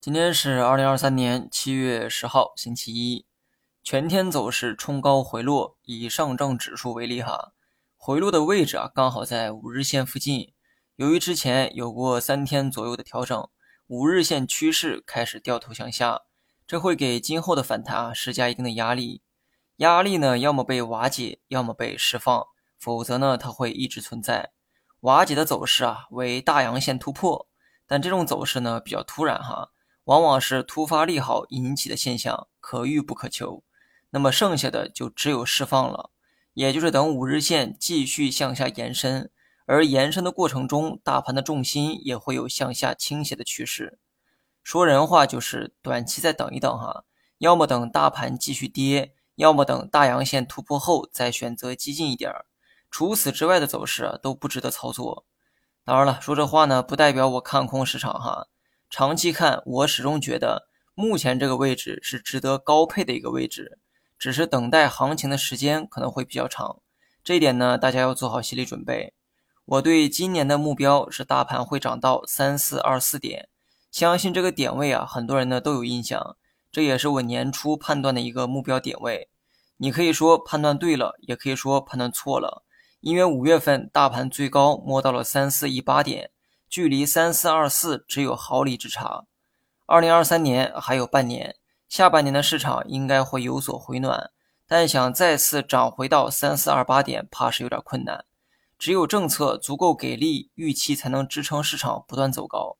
今天是二零二三年七月十号，星期一，全天走势冲高回落。以上证指数为例，哈，回落的位置啊，刚好在五日线附近。由于之前有过三天左右的调整，五日线趋势开始掉头向下，这会给今后的反弹啊施加一定的压力。压力呢，要么被瓦解，要么被释放，否则呢，它会一直存在。瓦解的走势啊，为大阳线突破，但这种走势呢，比较突然，哈。往往是突发利好引起的现象，可遇不可求。那么剩下的就只有释放了，也就是等五日线继续向下延伸，而延伸的过程中，大盘的重心也会有向下倾斜的趋势。说人话就是短期再等一等哈，要么等大盘继续跌，要么等大阳线突破后再选择激进一点儿。除此之外的走势都不值得操作。当然了，说这话呢，不代表我看空市场哈。长期看，我始终觉得目前这个位置是值得高配的一个位置，只是等待行情的时间可能会比较长。这一点呢，大家要做好心理准备。我对今年的目标是大盘会涨到三四二四点，相信这个点位啊，很多人呢都有印象。这也是我年初判断的一个目标点位。你可以说判断对了，也可以说判断错了，因为五月份大盘最高摸到了三四一八点。距离三四二四只有毫厘之差，二零二三年还有半年，下半年的市场应该会有所回暖，但想再次涨回到三四二八点，怕是有点困难。只有政策足够给力，预期才能支撑市场不断走高。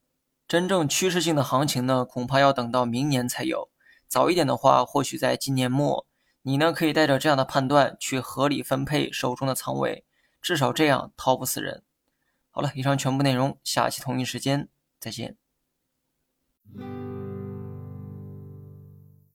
真正趋势性的行情呢，恐怕要等到明年才有。早一点的话，或许在今年末，你呢可以带着这样的判断去合理分配手中的仓位，至少这样掏不死人。好了以上全部内容下期同一时间再见。